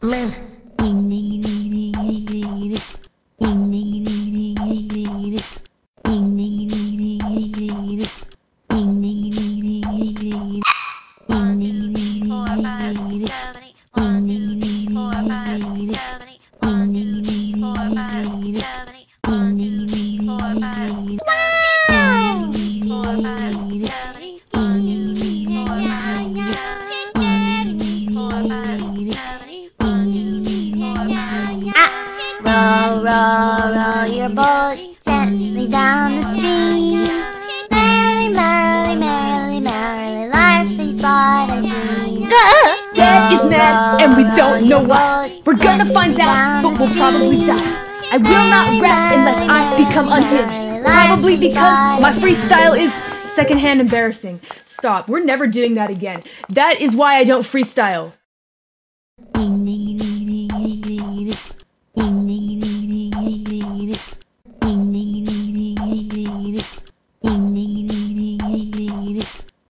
Man. Wow! Row, row, row your boat gently down the stream. Merrily, merrily, merrily, merrily, life is but a dream. Dad is mad and we don't know why. We're gonna find out, but we'll probably die. I will not rest unless I become unhinged. Probably because my freestyle is secondhand embarrassing. Stop, we're never doing that again. That is why I don't freestyle. Ding.